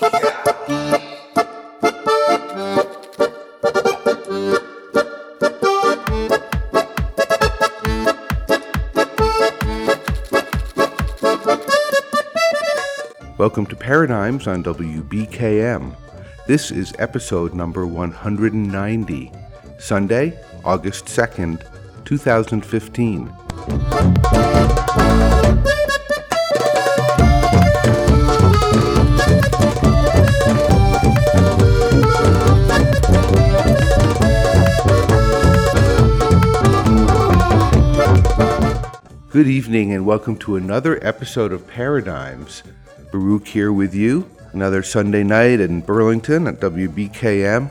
Welcome to Paradigms on WBKM. This is episode number 190, Sunday, August 2nd, 2015. Good evening and welcome to another episode of Paradigms. Baruch here with you, another Sunday night in Burlington at WBKM,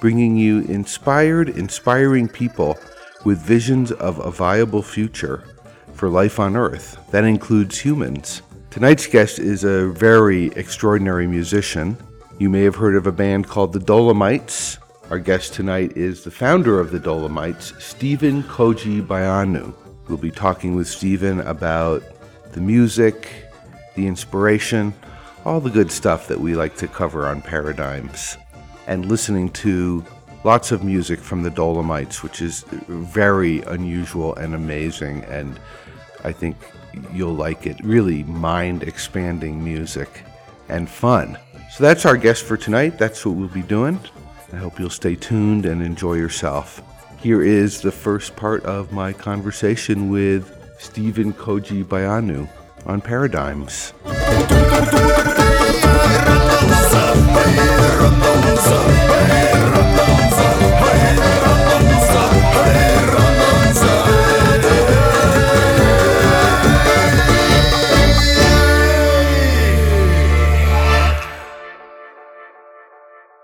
bringing you inspired, inspiring people with visions of a viable future for life on Earth. That includes humans. Tonight's guest is a very extraordinary musician. You may have heard of a band called the Dolomites. Our guest tonight is the founder of the Dolomites, Stevhen Koji Baianu. We'll be talking with Stevhen about the music, the inspiration, all the good stuff that we like to cover on Paradigms, and listening to lots of music from the Dolomites, which is very unusual and amazing, and I think you'll like it. Really mind expanding music and fun. So that's our guest for tonight. That's what we'll be doing. I hope you'll stay tuned and enjoy yourself. Here is the first part of my conversation with Stevhen Koji Baianu on Paradigms.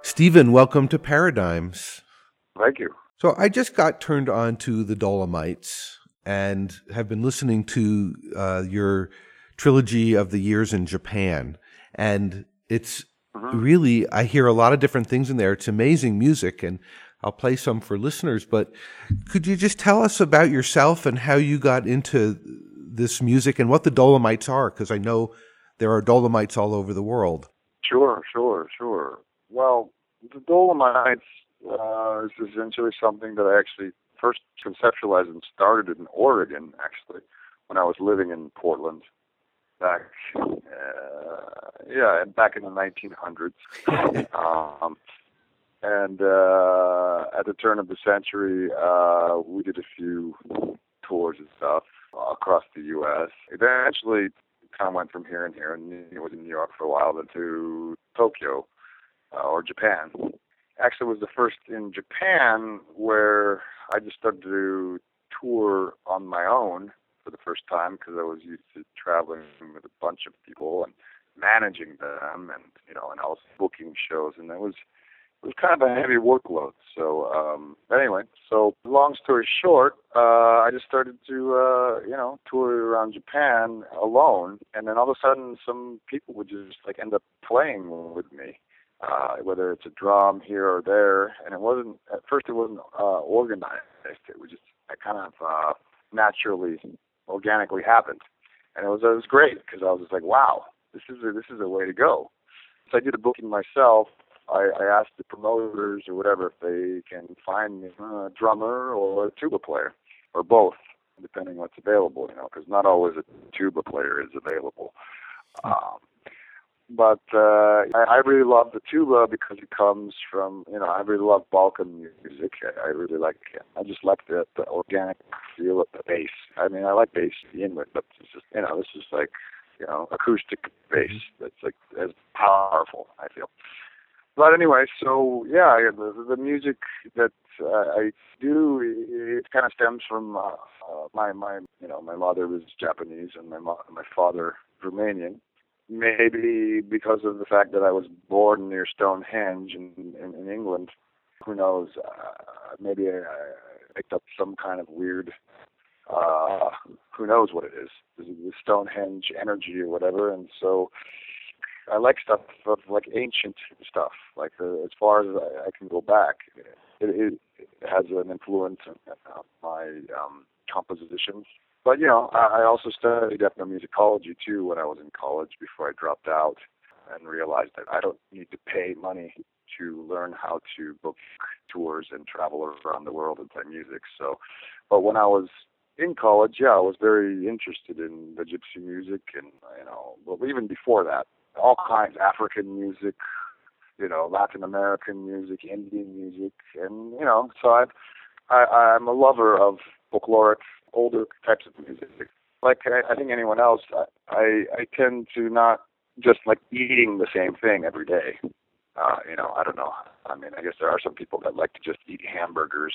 Stevhen, welcome to Paradigms. Thank you. So I just got turned on to the Dolomites and have been listening to uh, your trilogy of the years in Japan. And it's mm-hmm. really, I hear a lot of different things in there. It's amazing music, and I'll play some for listeners. But could you just tell us about yourself and how you got into this music and what the Dolomites are? Because I know there are Dolomites all over the world. Sure, sure, sure. Well, the Dolomites uh, is essentially something that I actually first conceptualized and started in Oregon, actually, when I was living in Portland back, uh, yeah, back in the 1900s. um, and uh, at the turn of the century, uh, we did a few tours and stuff across the U.S. Eventually, kind of went from here and here, and it was in New York for a while, then to Tokyo uh, or Japan. Actually, was the first in Japan where I just started to tour on my own for the first time because I was used to traveling with a bunch of people and managing them, and you know, and I was booking shows, and that was it was kind of a heavy workload. So um, anyway, so long story short, uh, I just started to uh, you know tour around Japan alone, and then all of a sudden, some people would just like end up playing with me. Uh, whether it's a drum here or there, and it wasn't at first. It wasn't uh, organized. It was just I kind of uh, naturally organically happened, and it was it was great because I was just like, wow, this is a, this is a way to go. So I did a booking myself. I, I asked the promoters or whatever if they can find me a drummer or a tuba player or both, depending on what's available. You know, because not always a tuba player is available. Um, but uh, I, I really love the tuba because it comes from you know I really love Balkan music. I, I really like I just like the, the organic feel of the bass. I mean I like bass to begin with, but it's just you know this is like you know acoustic bass that's like as powerful. I feel. But anyway, so yeah, the, the music that uh, I do it, it kind of stems from uh, uh, my my you know my mother was Japanese and my mo- my father Romanian maybe because of the fact that I was born near Stonehenge in, in, in England. Who knows? Uh, maybe I, I picked up some kind of weird. Uh, who knows what it is? The Stonehenge energy or whatever, and so I like stuff of like ancient stuff, like uh, as far as I, I can go back. It, it, has an influence on my um, compositions but you know, I, I also studied ethnomusicology too when I was in college before I dropped out. and realized that I don't need to pay money to learn how to book tours and travel around the world and play music. So, but when I was in college, yeah, I was very interested in the gypsy music and you know, well, even before that, all kinds of African music, you know, Latin American music, Indian music, and you know, so I've, I I'm a lover of folkloric older types of music. Like I, I think anyone else, I, I tend to not just like eating the same thing every day. Uh, you know, I don't know. I mean, I guess there are some people that like to just eat hamburgers,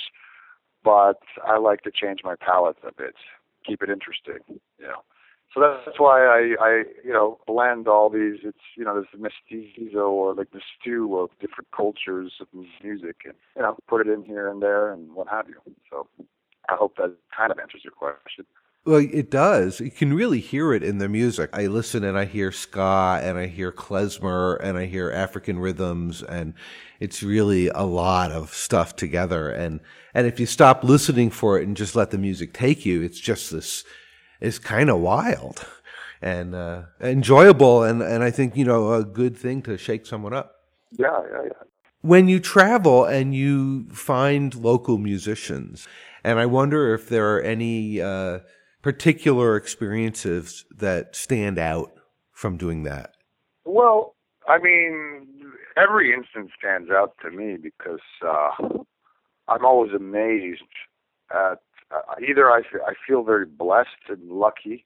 but I like to change my palate a bit, keep it interesting. You know, so that's why I, I, you know, blend all these. It's you know, this mestizo or like the stew of different cultures of music, and you know, put it in here and there and what have you. So I hope that kind of answers your question. Well, it does. You can really hear it in the music. I listen and I hear ska and I hear klezmer and I hear African rhythms and it's really a lot of stuff together. And, and if you stop listening for it and just let the music take you, it's just this, it's kind of wild and, uh, enjoyable. And, and I think, you know, a good thing to shake someone up. Yeah, yeah, yeah. When you travel and you find local musicians, and I wonder if there are any, uh, particular experiences that stand out from doing that? Well, I mean, every instance stands out to me because uh, I'm always amazed at uh, either I feel, very blessed and lucky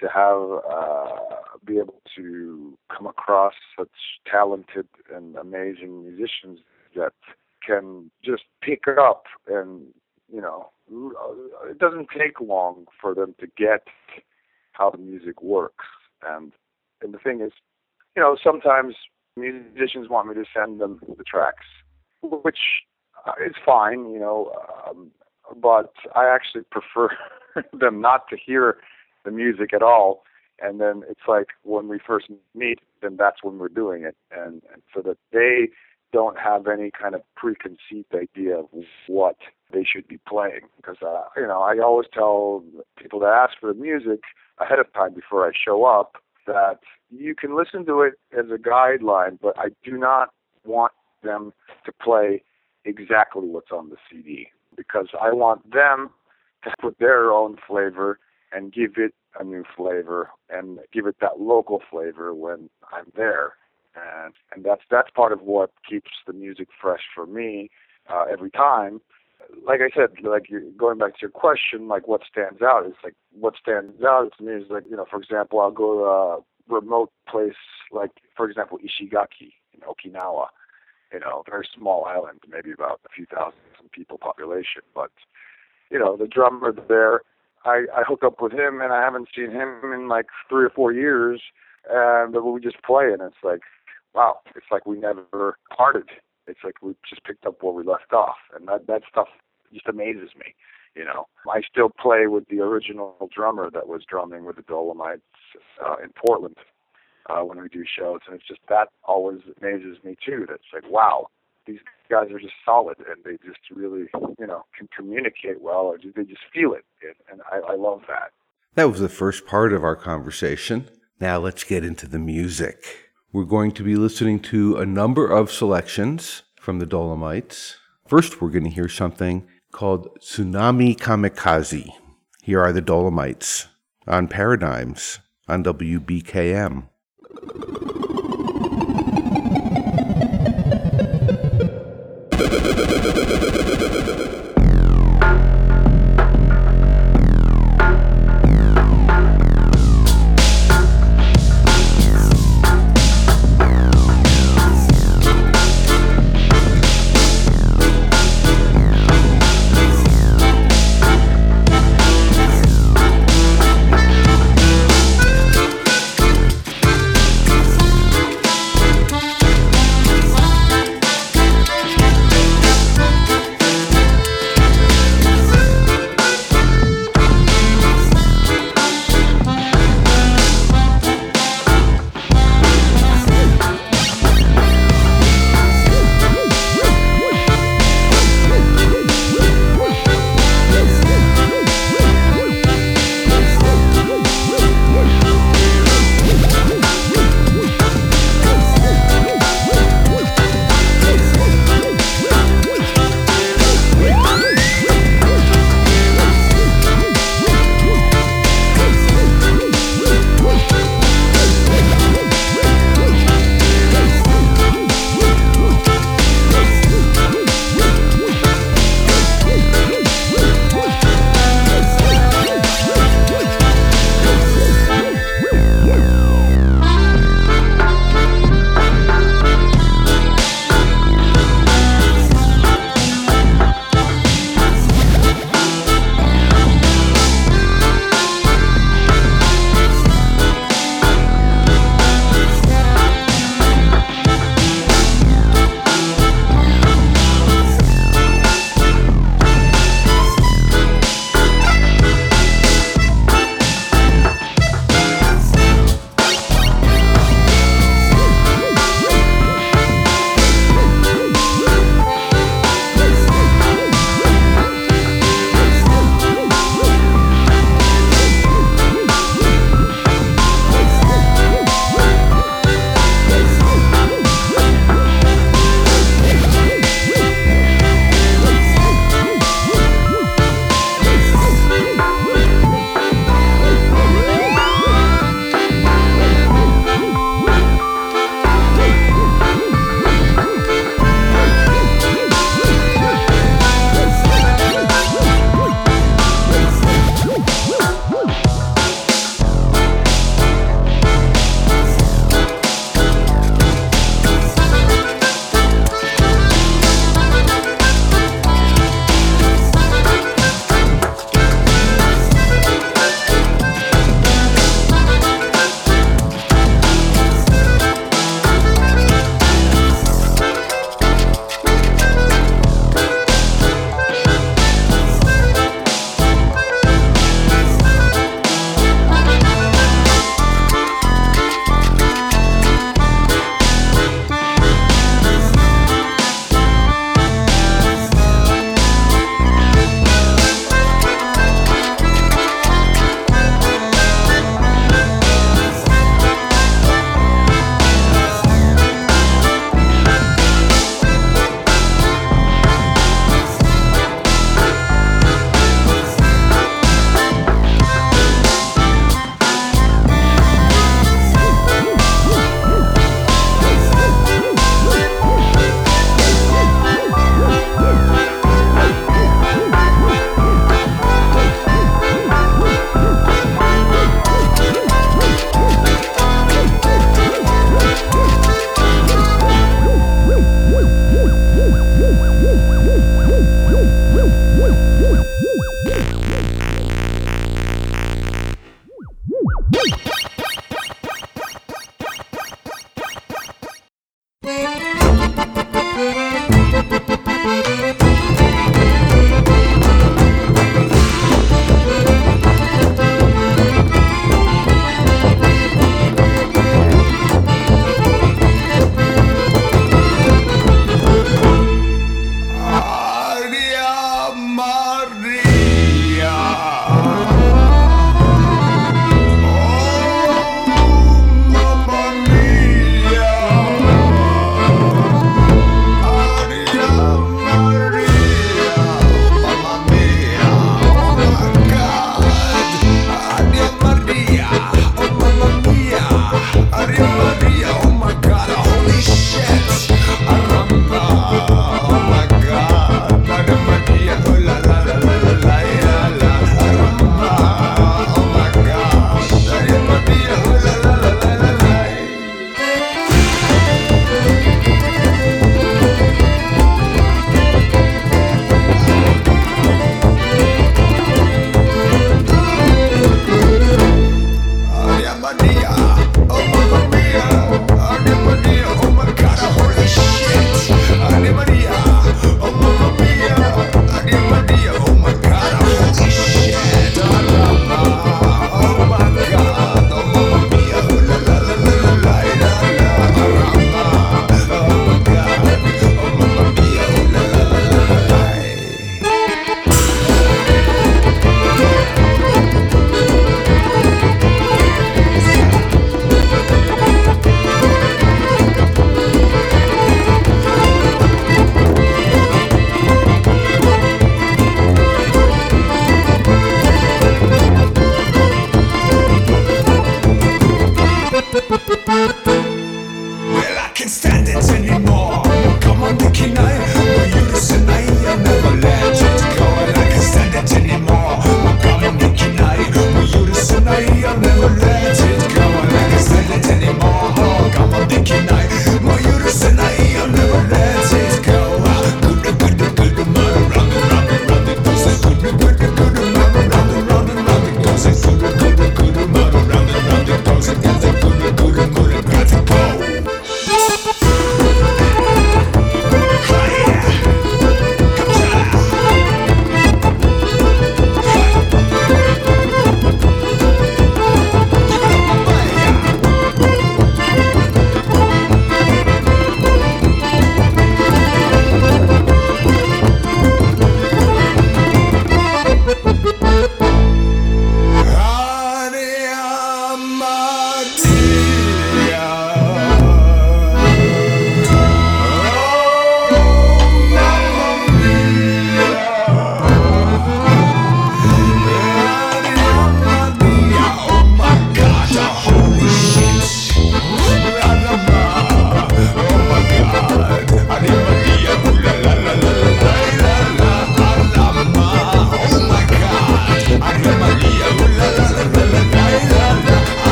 to have uh, be able to come across such talented and amazing musicians that can just pick up and you know it doesn't take long for them to get how the music works. And and the thing is, you know, sometimes musicians want me to send them the tracks, which uh, is fine, you know, um, but I actually prefer them not to hear the music at all. And then it's like when we first meet, then that's when we're doing it, and, and so that they don't have any kind of preconceived idea of what they should be playing. Because uh, you know, I always tell people to ask for the music ahead of time before I show up that you can listen to it as a guideline, but I do not want them to play exactly what's on the CD because I want them to put their own flavor and give it a new flavor and give it that local flavor when I'm there and and that's that's part of what keeps the music fresh for me uh, every time. Like I said, like you're going back to your question, like what stands out is like what stands out to me is like you know, for example, I'll go to a remote place like, for example, Ishigaki in Okinawa. You know, a very small island, maybe about a few thousand people population, but you know, the drummer there. I, I hook up with him, and I haven't seen him in like three or four years. And we just play, and it's like wow, it's like we never parted. It's like we just picked up where we left off, and that that stuff just amazes me. You know, I still play with the original drummer that was drumming with the Dolomites uh, in Portland uh, when we do shows, and it's just that always amazes me too. That's like, wow, these guys are just solid, and they just really, you know, can communicate well, or they just feel it, and I, I love that. That was the first part of our conversation. Now let's get into the music. We're going to be listening to a number of selections from the Dolomites. First, we're going to hear something called Tsunami Kamikaze. Here are the Dolomites on Paradigms on WBKM.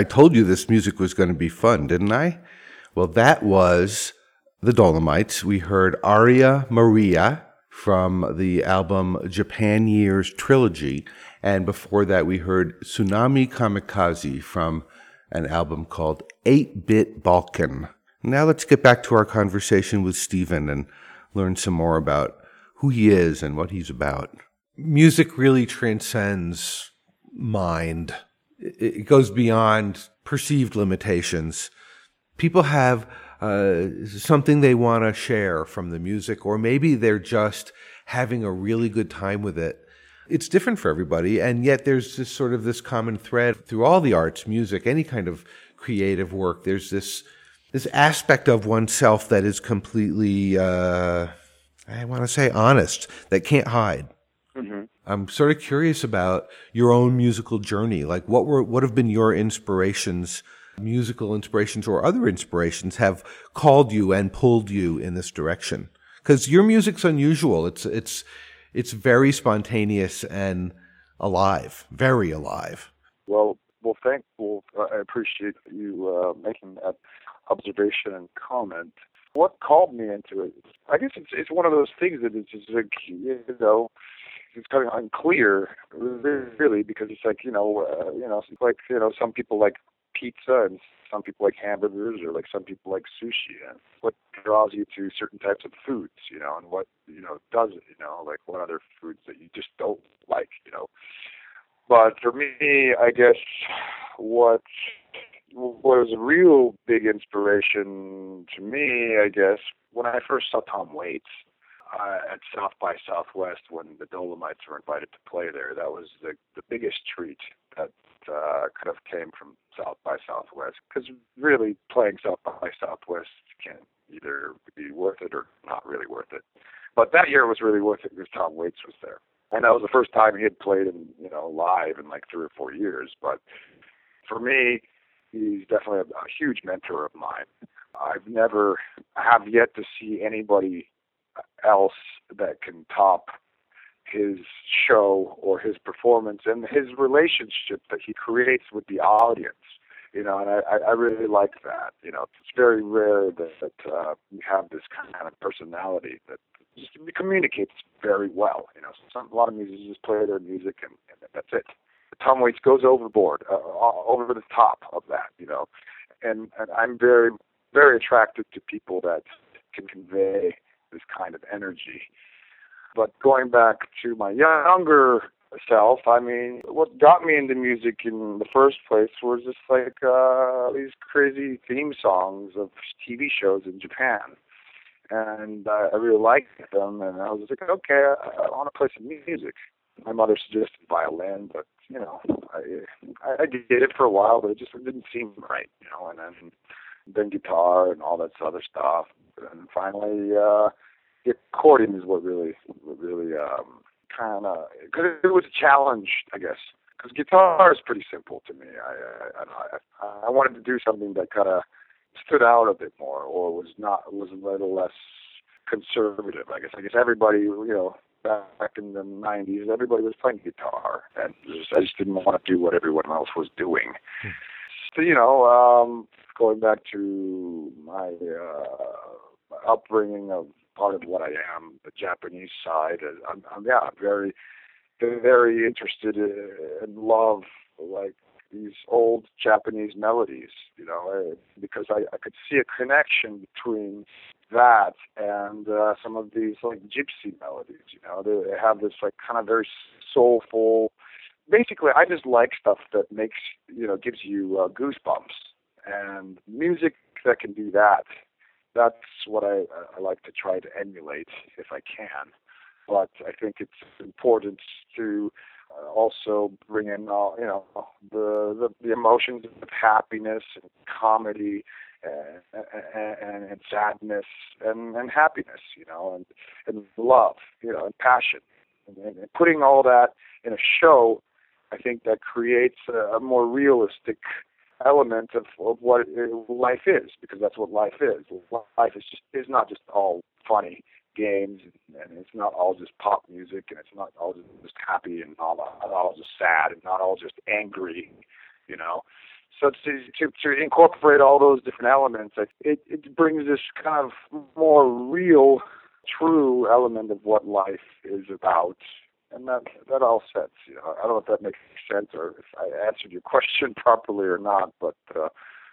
I told you this music was going to be fun, didn't I? Well, that was the Dolomites. We heard Aria Maria from the album Japan Years Trilogy. And before that, we heard Tsunami Kamikaze from an album called 8 Bit Balkan. Now let's get back to our conversation with Stevhen and learn some more about who he is and what he's about. Music really transcends mind it goes beyond perceived limitations. People have uh, something they want to share from the music, or maybe they're just having a really good time with it. It's different for everybody, and yet there's this sort of this common thread through all the arts, music, any kind of creative work. There's this this aspect of oneself that is completely, uh, I want to say, honest, that can't hide. Mm-hmm. I'm sort of curious about your own musical journey. Like, what were what have been your inspirations, musical inspirations, or other inspirations have called you and pulled you in this direction? Because your music's unusual. It's it's it's very spontaneous and alive, very alive. Well, well, thank. Well, I appreciate you uh, making that observation and comment. What called me into it? I guess it's it's one of those things that is just like you know it's kind of unclear, really, because it's like you know, uh, you know, like you know, some people like pizza and some people like hamburgers or like some people like sushi. And what draws you to certain types of foods you know and what you know does it you know like what other foods that you just don't like you know. But for me i guess what was a real big inspiration to me i guess when i first saw tom waits uh, at South by Southwest when the Dolomites were invited to play there. That was the the biggest treat that uh, could have came from South by Southwest because really playing South by Southwest can either be worth it or not really worth it. But that year was really worth it because Tom Waits was there, and that was the first time he had played in you know live in like three or four years. But for me, he's definitely a, a huge mentor of mine. I've never have yet to see anybody else that can top his show or his performance and his relationship that he creates with the audience. You know, and I, I really like that. You know, it's very rare that, that uh, you have this kind of personality that just communicates very well. You know, some, a lot of musicians just play their music and, and that's it. Tom Waits goes overboard, uh, over the top of that. You know, and, and I'm very, very attracted to people that can convey this kind of energy. But going back to my younger self, I mean, what got me into music in the first place was just like uh, these crazy theme songs of TV shows in Japan, and uh, I really liked them. And I was like, okay, I, I want to play some music. My mother suggested violin, but you know, I I did it for a while, but it just didn't seem right, you know. And then then guitar and all that other stuff, and finally. uh the accordion is what really, really um, kind of because it was a challenge, I guess. Because guitar is pretty simple to me. I I, I, I wanted to do something that kind of stood out a bit more, or was not was a little less conservative. I guess. I guess everybody, you know, back in the '90s, everybody was playing guitar, and just, I just didn't want to do what everyone else was doing. So you know, um, going back to my uh, upbringing of part of what I am, the Japanese side. I'm, I'm yeah, I'm very, very interested in love like these old Japanese melodies, you know, eh, because I, I could see a connection between that and uh, some of these like gypsy melodies, you know, they, they have this like kind of very soulful. Basically, I just like stuff that makes you know gives you uh, goosebumps, and music that can do that that's what I, I like to try to emulate if I can. But I think it's important to uh, also bring in, uh, you know, the, the the emotions of happiness and comedy and, and, and sadness and, and happiness, you know, and, and love, you know, and passion. And, and putting all that in a show, I think that creates a, a more realistic element of, of what uh, life is, because that's what life is. Life is just is not just all funny games, and it's not all just pop music, and it's not all just happy, and not all just sad, and not all just angry, you know. So to, to, to incorporate all those different elements, it, it brings this kind of more real, true element of what life is about and that that all sets. You know, I don't know if that makes sense or if I answered your question properly or not, but uh,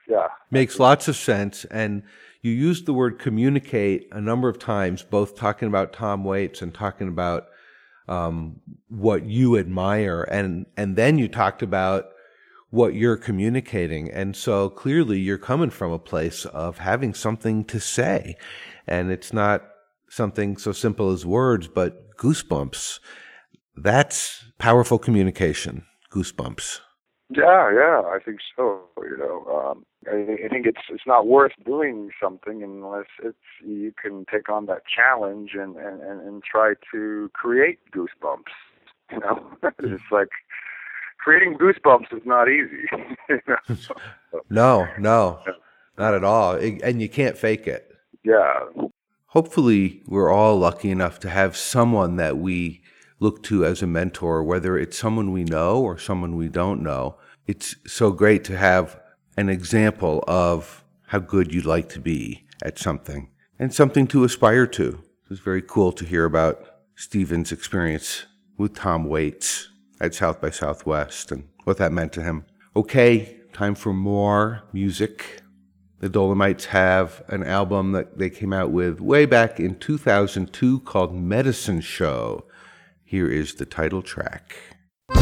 yeah, makes lots of sense. And you used the word communicate a number of times, both talking about Tom Waits and talking about um, what you admire, and and then you talked about what you're communicating. And so clearly you're coming from a place of having something to say. And it's not something so simple as words, but goosebumps. That's powerful communication. Goosebumps. Yeah, yeah, I think so. You know, um, I, I think it's it's not worth doing something unless it's you can take on that challenge and and and, and try to create goosebumps. You know, it's like creating goosebumps is not easy. you know? no, no, not at all, and you can't fake it. Yeah. Hopefully, we're all lucky enough to have someone that we look to as a mentor, whether it's someone we know or someone we don't know. It's so great to have an example of how good you'd like to be at something and something to aspire to. It was very cool to hear about Stevhen's experience with Tom Waits at South by Southwest and what that meant to him. Okay, time for more music. The Dolomites have an album that they came out with way back in 2002 called Medicine Show. Here is the title track. And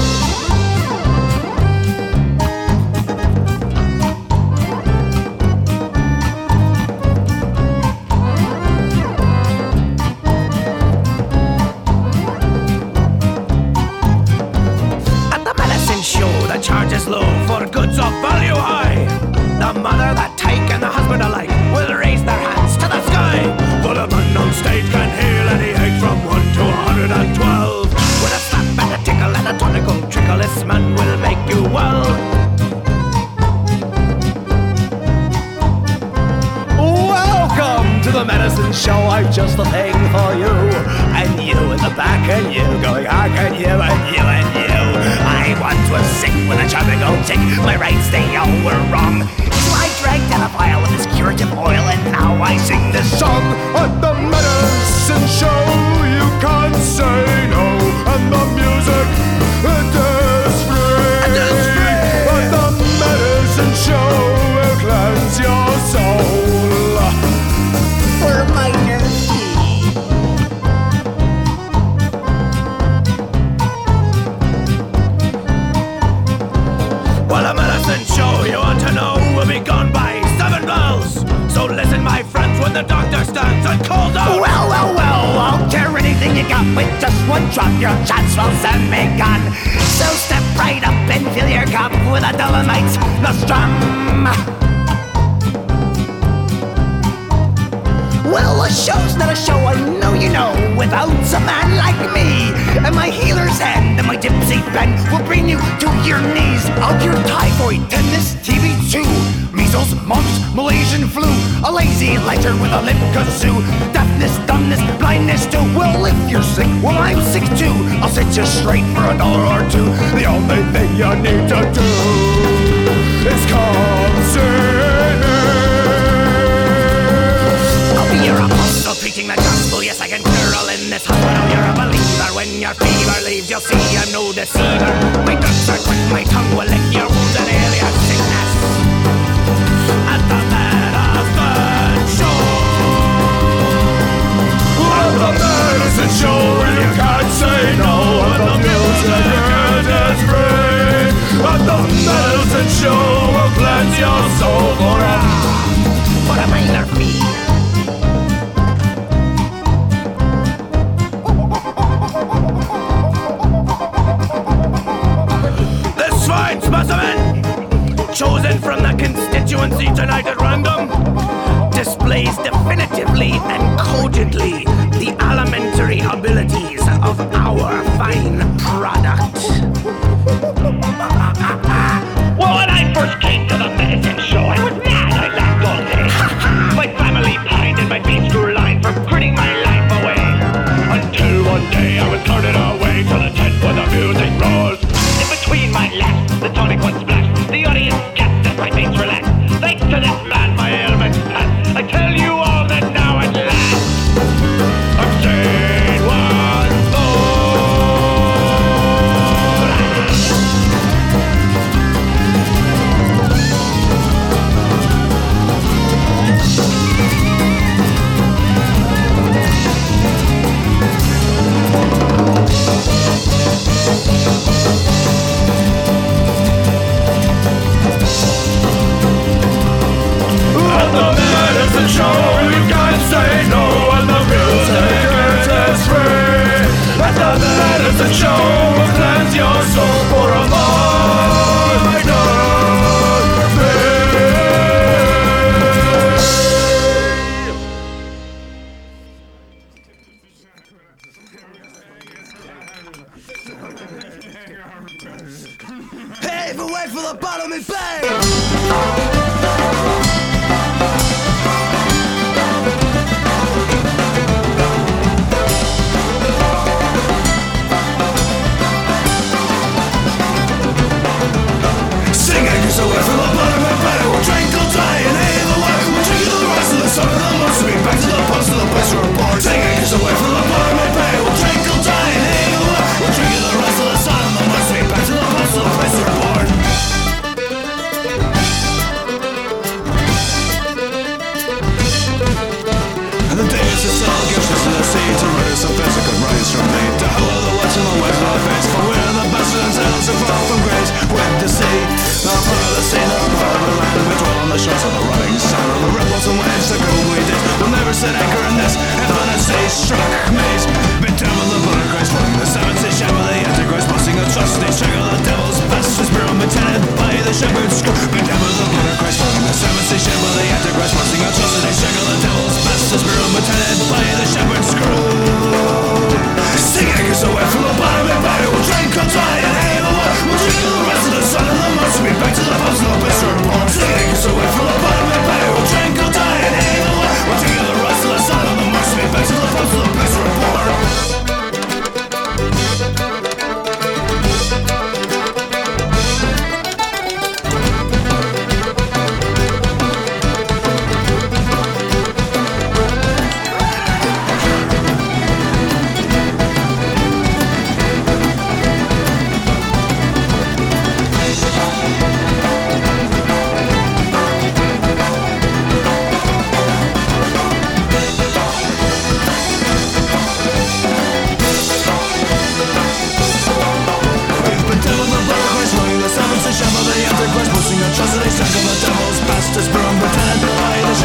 the medicine show that charges low for goods of value high. The mother, the tyke, and the husband alike show. I've just a thing for. You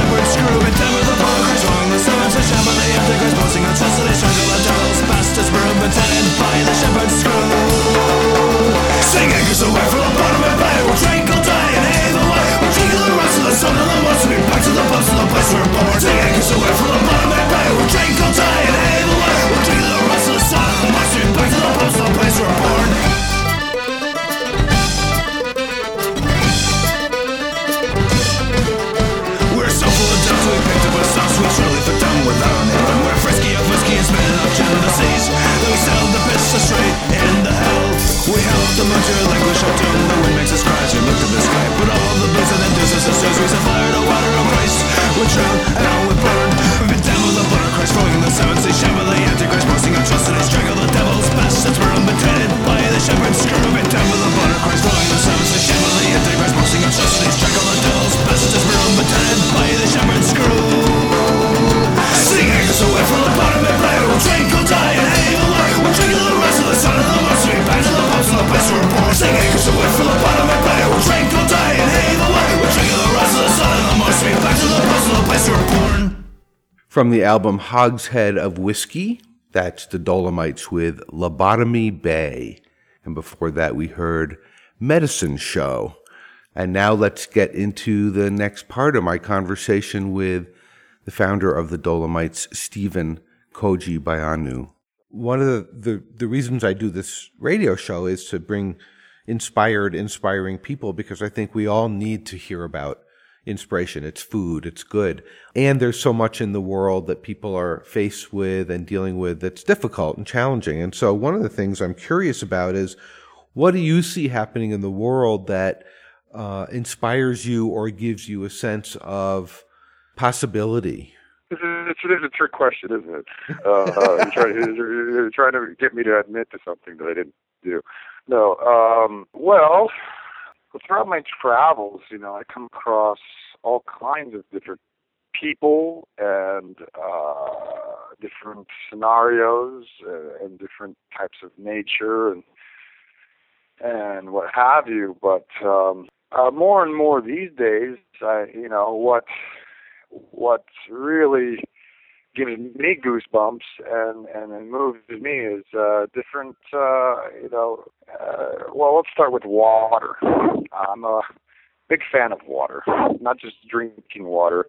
shepherd screw But them with the pokers wrong The servants are shambles They have thickers Boasting atrocities Trying to let devils Bastards brew Pretended by the shepherd's screw Jesus, raise a fire to water of Christ. We drown and now we burn. We've been down with the blood of Christ, rolling the seven sea shadow the Antichrist, boasting our trust in his struggle. The devil's bastards were unbetended by the shepherd's screw. We've been down with the blood of Christ, rolling the seven sea shadow the Antichrist, boasting our trust in his struggle. The devil's bastards were unbetended by the shepherd's screw. Sing echoes away from the bottom and play. We'll drink, we'll die, and hang we'll. We'll drink the rest of the sun and the monster. We back to the pubs and the best we're born. Sing echoes away from the bottom and play. We'll drink, From the album Hogshead of Whiskey, that's the Dolomites with Lobotomy Bay. And before that, we heard Medicine Show. And now let's get into the next part of my conversation with the founder of the Dolomites, Stevhen Koji Baianu. One of the, the, the reasons I do this radio show is to bring inspired, inspiring people because I think we all need to hear about inspiration. It's food, it's good. And there's so much in the world that people are faced with and dealing with that's difficult and challenging. And so one of the things I'm curious about is what do you see happening in the world that uh, inspires you or gives you a sense of possibility? It's, it is a trick question, isn't it? Uh, you're, trying, you're, trying, to get me to admit to something that I didn't do. No. Um, well, throughout my travels, you know, I come across all kinds of different people and uh, different scenarios uh, and different types of nature and and what have you. But um, uh, more and more these days, I, you know, what what really gives me goosebumps and and, and moves me is uh, different. Uh, you know, uh, well, let's start with water. I'm a big fan of water, not just drinking water,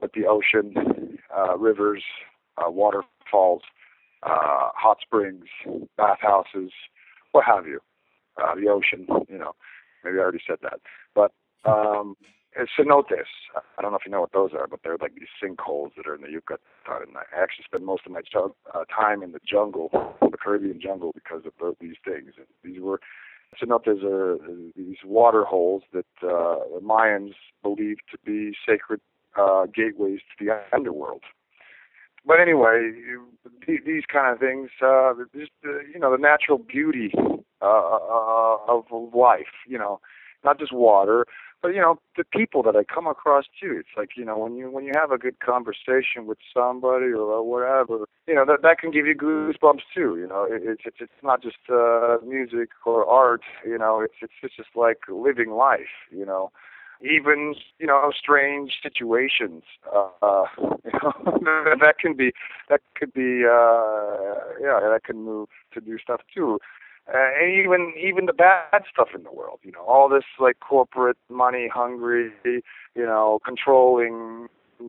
but the ocean, uh, rivers, uh, waterfalls, uh, hot springs, bathhouses, what have you. Uh, the ocean, you know, maybe I already said that, but um, cenotes. I don't know if you know what those are, but they're like these sinkholes that are in the Yucatan. And I actually spend most of my uh, time in the jungle, the Caribbean jungle, because of the, these things. And these were cenotes are these water holes that uh, the Mayans believed to be sacred uh, gateways to the underworld. But anyway, these kind of things, uh, just uh, you know, the natural beauty uh, uh, of life. You know, not just water, but you know the people that I come across too. It's like you know when you when you have a good conversation with somebody or whatever, you know that that can give you goosebumps too. You know it, it's it's it's not just uh, music or art. You know it's it's it's just like living life. You know even you know strange situations uh, uh you know that can be that could be uh yeah that can move to do stuff too uh, and even even the bad stuff in the world. You know, all this like corporate money hungry, you know, controlling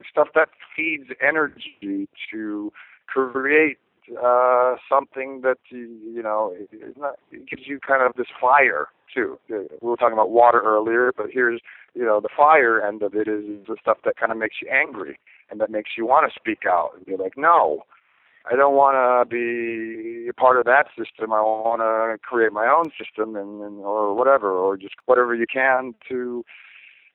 stuff that feeds energy to create uh, something that you know not, it gives you kind of this fire too. We were talking about water earlier, but here's you know the fire end of it is the stuff that kind of makes you angry and that makes you want to speak out and be like, no, I don't want to be a part of that system. I want to create my own system and, and or whatever, or just whatever you can to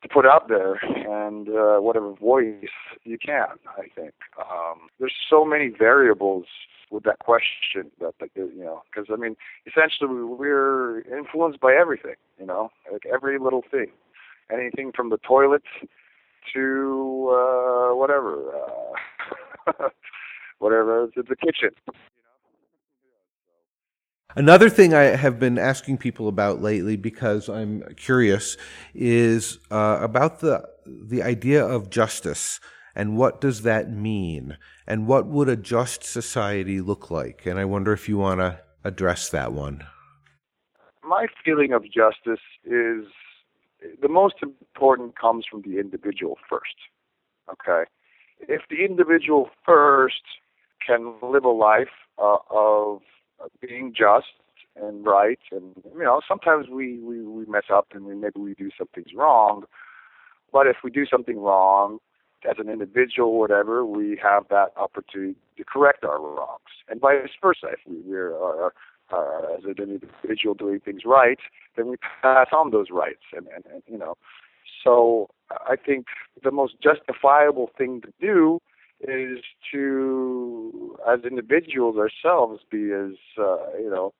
to put out there and uh, whatever voice you can. I think um, there's so many variables with that question that, that you know because I mean essentially we're influenced by everything. You know, like every little thing, anything from the toilet to uh, whatever. Uh, whatever. It's the kitchen. Another thing I have been asking people about lately because I'm curious is uh, about the the idea of justice and what does that mean and what would a just society look like and I wonder if you want to address that one. My feeling of justice is the most important comes from the individual first. Okay? If the individual first can live a life uh, of being just and right and you know sometimes we, we we mess up and maybe we do some things wrong. But if we do something wrong as an individual or whatever we have that opportunity to correct our wrongs. And vice versa if we, we're uh, as an individual doing things right then we pass on those rights and, and, and you know. So i think the most justifiable thing to do is to, as individuals ourselves, be as uh, you know,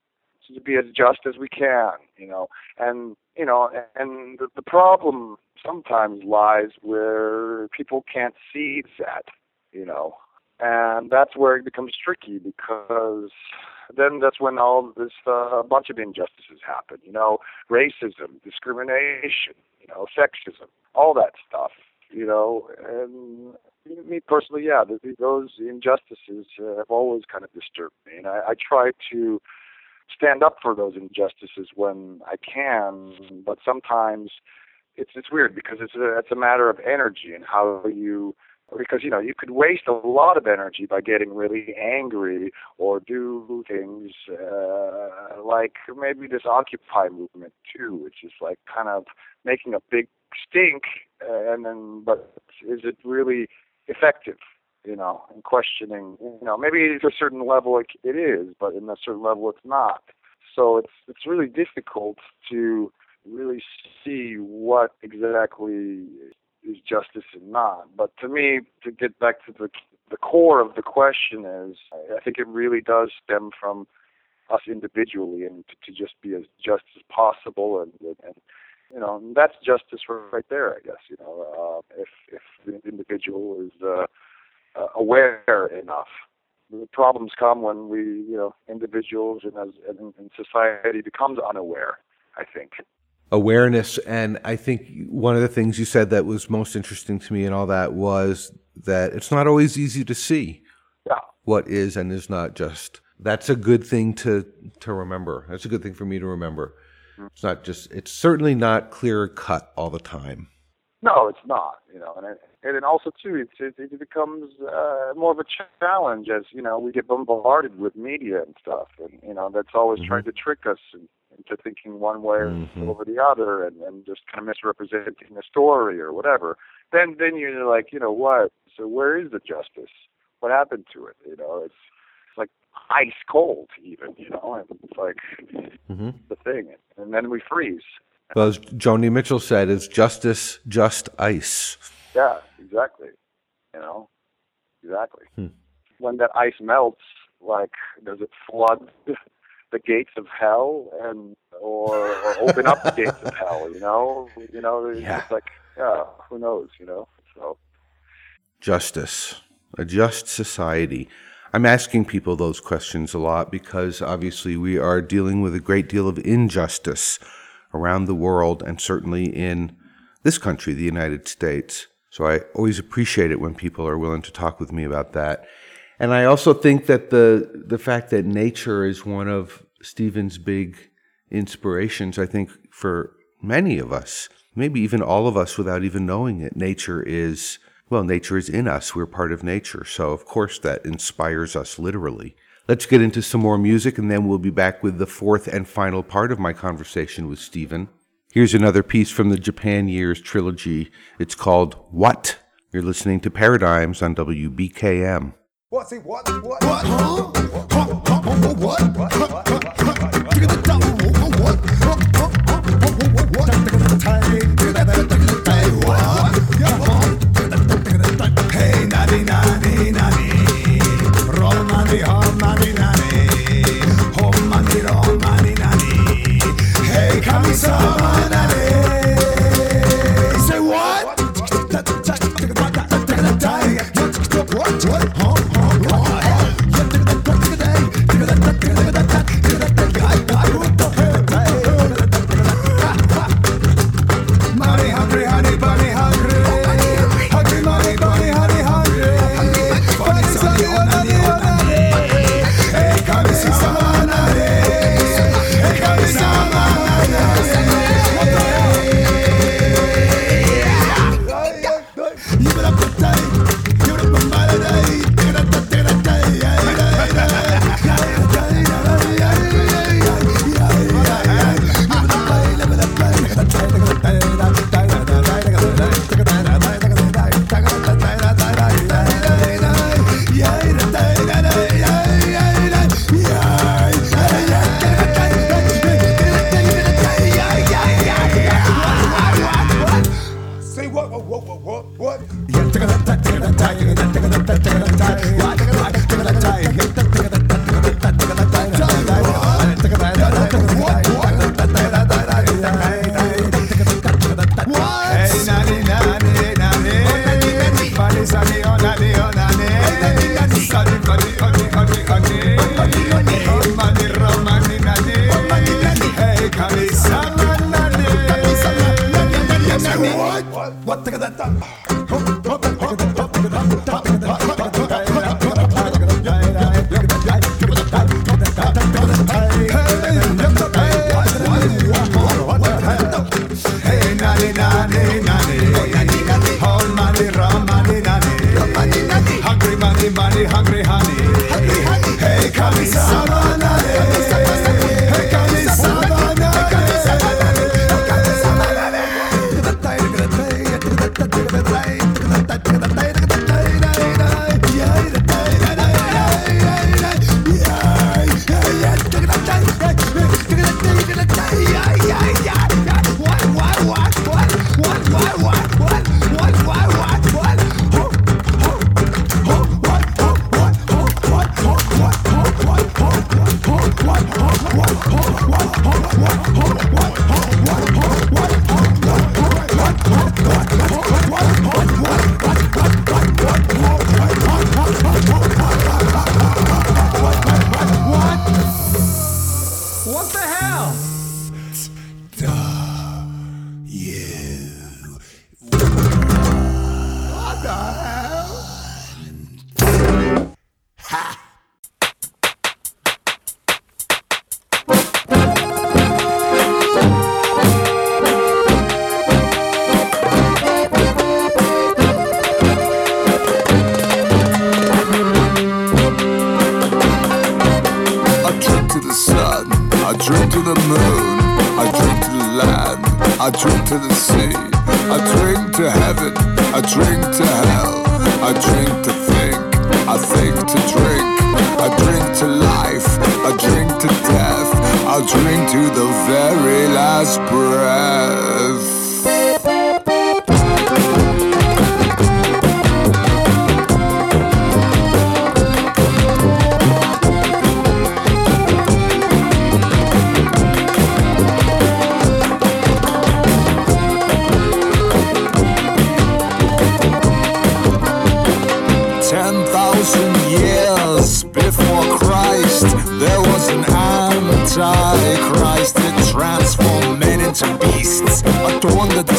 to be as just as we can, you know, and you know, and the, the problem sometimes lies where people can't see that, you know, and that's where it becomes tricky because then that's when all this uh, bunch of injustices happen, you know, racism, discrimination, you know, sexism, all that stuff, you know, and me personally, yeah, those injustices uh, have always kind of disturbed me, and I, I try to stand up for those injustices when I can, but sometimes it's it's weird because it's a it's a matter of energy and how you because you know you could waste a lot of energy by getting really angry or do things uh, like maybe this occupy movement too which is like kind of making a big stink uh, and then but is it really effective you know and questioning you know maybe to a certain level it, is but in a certain level it's not so it's it's really difficult to really see what exactly is justice and not. But to me, to get back to the the core of the question is, I think it really does stem from us individually and to, to just be as just as possible and, and you know that's justice right there i guess you know uh, if if the individual is uh, uh, aware enough the problems come when we you know individuals and as and, and society becomes unaware i think awareness. And I think one of the things you said that was most interesting to me and all that was that it's not always easy to see yeah. what is and is not just. That's a good thing to to remember. That's a good thing for me to remember. It's not just. It's certainly not clear cut all the time. No, it's not. You know, and it, and then also too, it it, it becomes uh, more of a challenge as you know we get bombarded with media and stuff, and you know that's always mm-hmm. trying to trick us and into thinking one way mm-hmm. over the other and, and just kind of misrepresenting the story or whatever, then then you're like, you know what? So where is the justice? What happened to it? You know, it's ice cold even, you know, and it's like mm-hmm. the thing. And then we freeze. Well, as Joni Mitchell said, it's justice just ice? Yeah, exactly. You know, exactly. Hmm. When that ice melts, like, does it flood the gates of hell and or, or open up the gates of hell. You know, you know, yeah. it's like yeah, who knows? You know, so justice, a just society. I'm asking people those questions a lot because obviously we are dealing with a great deal of injustice around the world and certainly in this country, the United States. So I always appreciate it when people are willing to talk with me about that. And I also think that the the fact that nature is one of Stevhen's big inspirations, I think for many of us, maybe even all of us without even knowing it, nature is well, nature is in us. We're part of nature. So of course that inspires us literally. Let's get into some more music and then we'll be back with the fourth and final part of my conversation with Stevhen. Here's another piece from the Japan Years trilogy. It's called What? You're listening to Paradigms on WBKM. What? See what? What? What? Huh? What? What? What? Hey,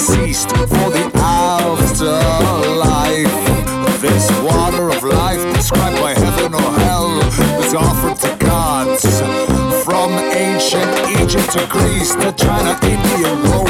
deceased for the afterlife. This water of life, described by heaven or hell, was offered to gods. From ancient Egypt to Greece to China, India, Rome.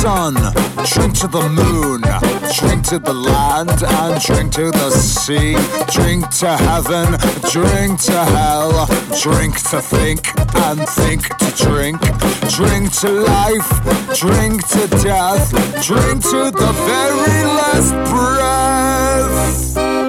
Sun, drink to the moon, drink to the land, and drink to the sea. Drink to heaven, drink to hell, drink to think, and think to drink. Drink to life, drink to death, drink to the very last breath.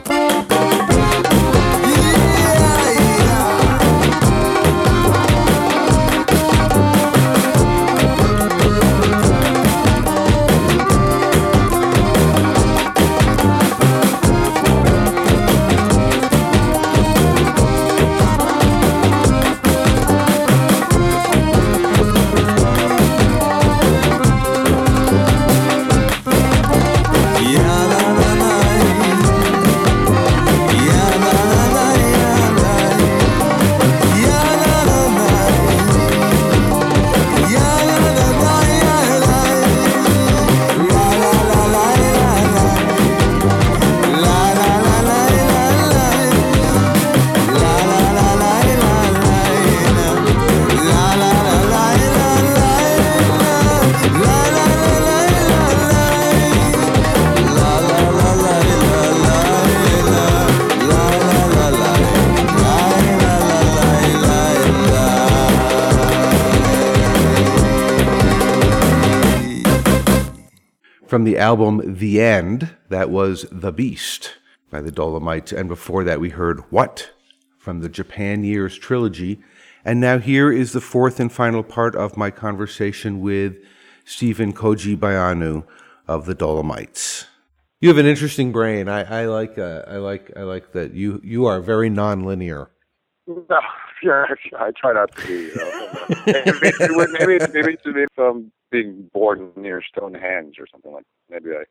Album The End, that was The Beast by the Dolomites. And before that, we heard What from the Japan Years trilogy. And now here is the fourth and final part of my conversation with Stevhen Koji Baianu of the Dolomites. You have an interesting brain. I, I like. Uh, I like. I like that you you are very nonlinear. No, yeah, I try not to be. You know. maybe, maybe, maybe, maybe from being born near Stonehenge or something like. Maybe I,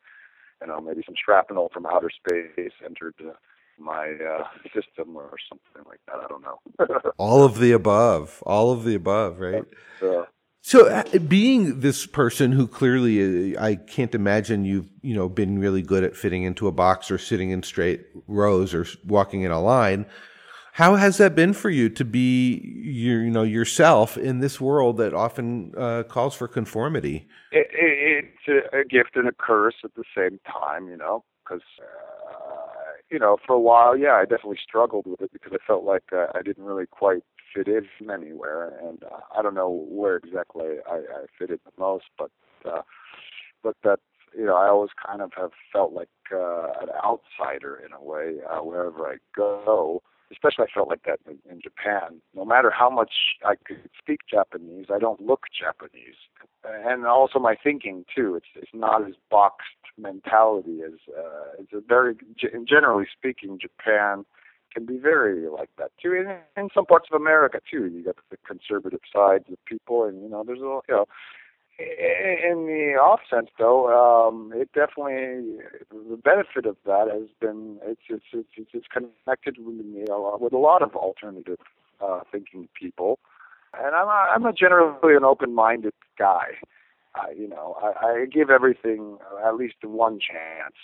you know, maybe some shrapnel from outer space entered uh, my uh, system or something like that. I don't know. All of the above. All of the above. Right. uh, So, being this person who clearly, uh, I can't imagine you've you know been really good at fitting into a box or sitting in straight rows or walking in a line. How has that been for you to be your, you know yourself in this world that often uh, calls for conformity? it, it, it's a, gift and a curse at the same time, you know, because uh, you know, for a while, yeah, I definitely struggled with it because I felt like uh, I didn't really quite fit in anywhere, and uh, I don't know where exactly I, I fitted the most, but uh, but that you know, I always kind of have felt like uh, an outsider in a way uh, wherever I go. Especially, I felt like that in, in Japan. No matter how much I could speak Japanese, I don't look Japanese, and also my thinking too. It's it's not as boxed mentality as uh, it's a very ge- generally speaking, Japan can be very like that too. In, in some parts of America too, you got the conservative sides of people, and you know, there's a you know. In the off sense, though, um, it definitely the benefit of that has been it's it's it's it's, connected with me a lot, with a lot of alternative uh, thinking people, and I'm a, I'm a generally an open-minded guy. Uh, you know, I, I give everything at least one chance,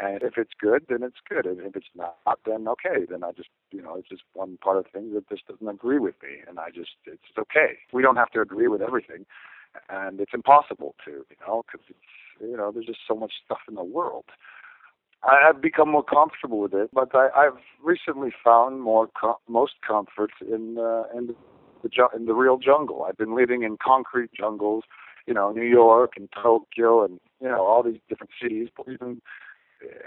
and if it's good, then it's good, and if it's not, then okay, then I just you know it's just one part of things that just doesn't agree with me, and I just it's okay. We don't have to agree with everything and it's impossible to, you know, because it's, you know, there's just so much stuff in the world. I, I've become more comfortable with it, but I, I've recently found more com- most comfort in uh, in the ju- in the real jungle. I've been living in concrete jungles, you know, New York and Tokyo, and you know all these different cities. But even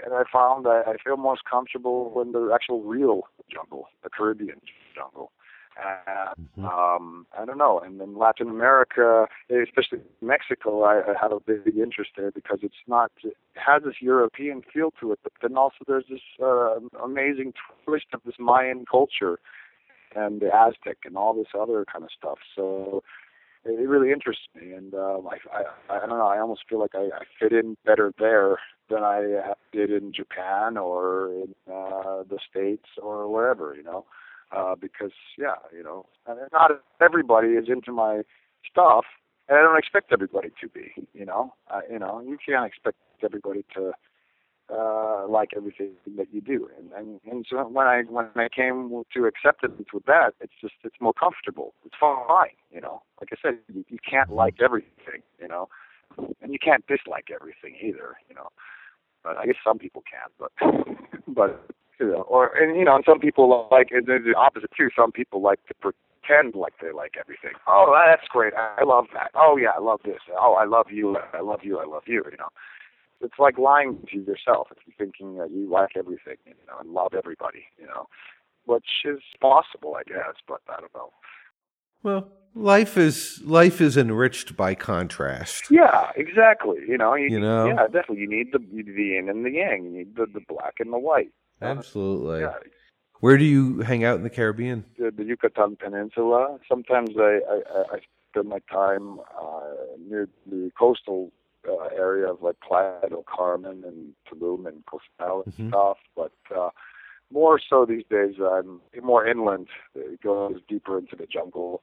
and I found that I feel most comfortable in the actual real jungle, the Caribbean jungle. And, um, I don't know. And in Latin America, especially Mexico, I, I have a big interest there because it's not it has this European feel to it, but then also there's this uh, amazing twist of this Mayan culture and the Aztec and all this other kind of stuff. So it, it really interests me, and um, I, I I don't know. I almost feel like I, I fit in better there than I did in Japan or in uh, the states or wherever. You know uh, because yeah, you know, not everybody is into my stuff, and I don't expect everybody to be. You know, uh, you know, you can't expect everybody to uh, like everything that you do, and, and and so when I when I came to acceptance with that, it's just it's more comfortable. It's fine. You know, like I said, you, you can't like everything. You know. and you can't dislike everything either, you know. But I guess some people can, but but you know, or and you know, and some people like and the opposite too. Some people like to pretend like they like everything. Oh, that's great. I love that. Oh yeah, I love this. Oh, I love you. I love you. I love you. You know, it's like lying to yourself if you're thinking that you like everything, you know, and love everybody. You know, which is possible, I guess, but I don't know. Well, life is life is enriched by contrast. Yeah, exactly. You know, you, You know? yeah, definitely. You need the the yin and the yang. You need the the black and the white. Absolutely. Yeah, Where do you hang out in the Caribbean? the, the Yucatan Peninsula. Sometimes I I, I spend my time uh, near the coastal uh, area of like Playa del Carmen and Tulum and Cozumel and Mhm. stuff, but uh, more so these days I'm more inland. It goes deeper into the jungle.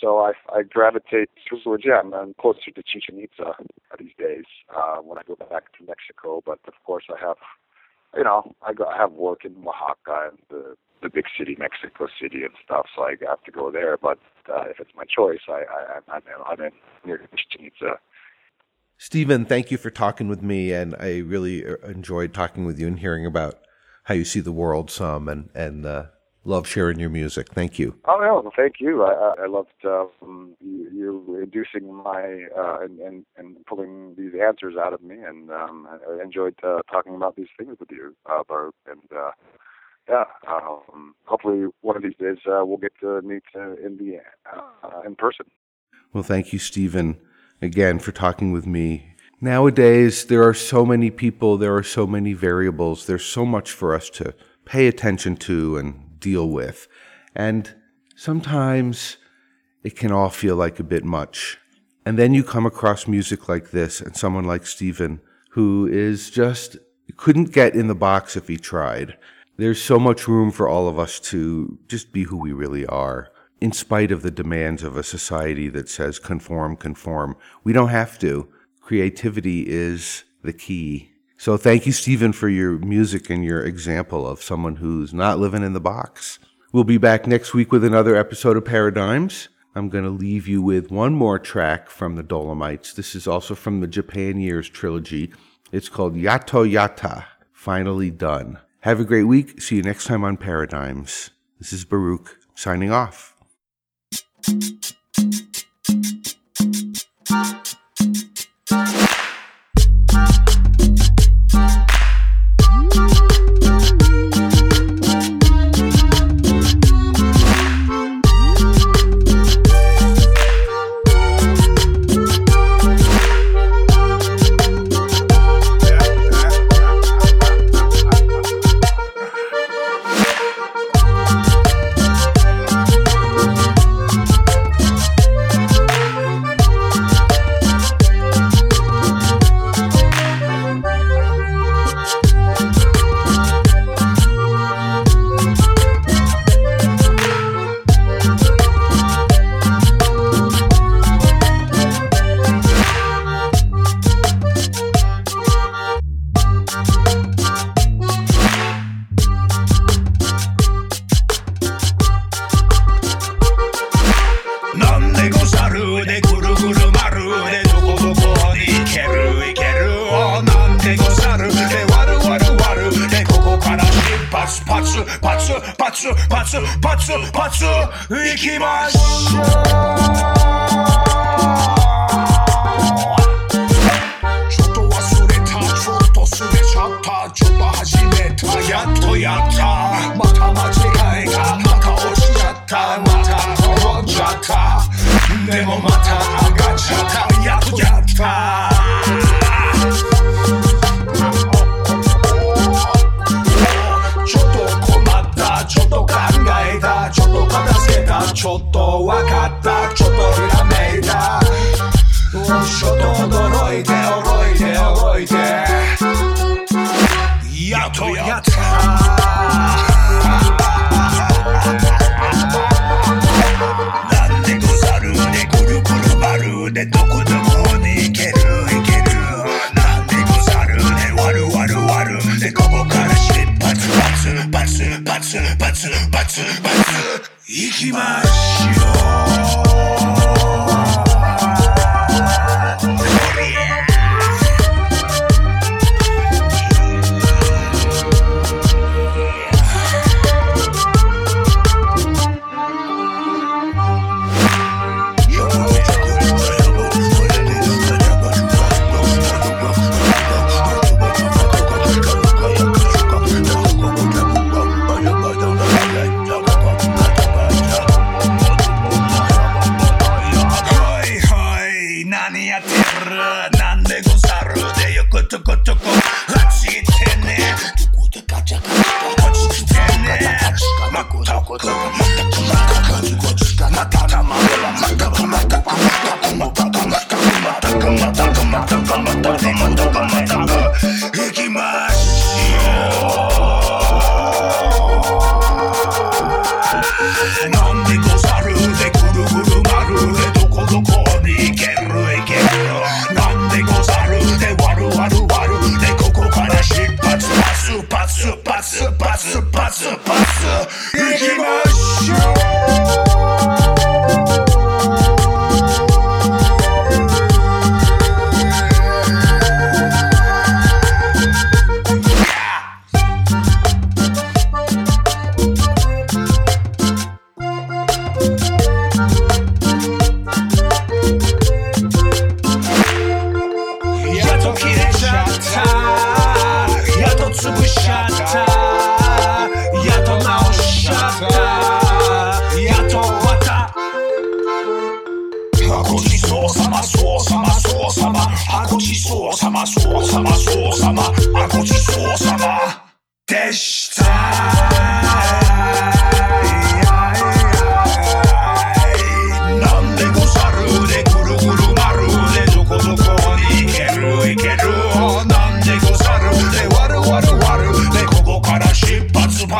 So I I gravitate towards yeah, I'm, I'm closer to Chichen Itza these days uh, when I go back to Mexico. But of course I have you know, I go I have work in Oaxaca and the the big city, Mexico City and stuff, so I have to go there. But uh, if it's my choice, I, I I'm in, I'm in near Chichen. Stevhen, thank you for talking with me, and I really uh, enjoyed talking with you and hearing about how you see the world some, and and uh, love sharing your music. Thank you. Oh no, thank you. I I, loved um, you, you inducing my uh, and, and and pulling these answers out of me, and um, I I enjoyed uh, talking about these things with you, uh, Barb, and. Uh, yeah, um, hopefully one of these days uh, we'll get to meet uh, in the uh, in person. Well, thank you, Stevhen, again for talking with me. Nowadays, there are so many people, there are so many variables, there's so much for us to pay attention to and deal with. And sometimes it can all feel like a bit much. And then you come across music like this and someone like Stevhen who is just couldn't get in the box if he tried. There's so much room for all of us to just be who we really are, in spite of the demands of a society that says conform, conform. We don't have to. Creativity is the key. So thank you, Stevhen, for your music and your example of someone who's not living in the box. We'll be back next week with another episode of Paradigms. I'm going to leave you with one more track from the Dolomites. This is also from the Japan Years trilogy. It's called Yato Yata, Finally Done. Have a great week. See you next time on Paradigms. This is Baruch signing off.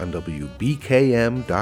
on WBKM.org.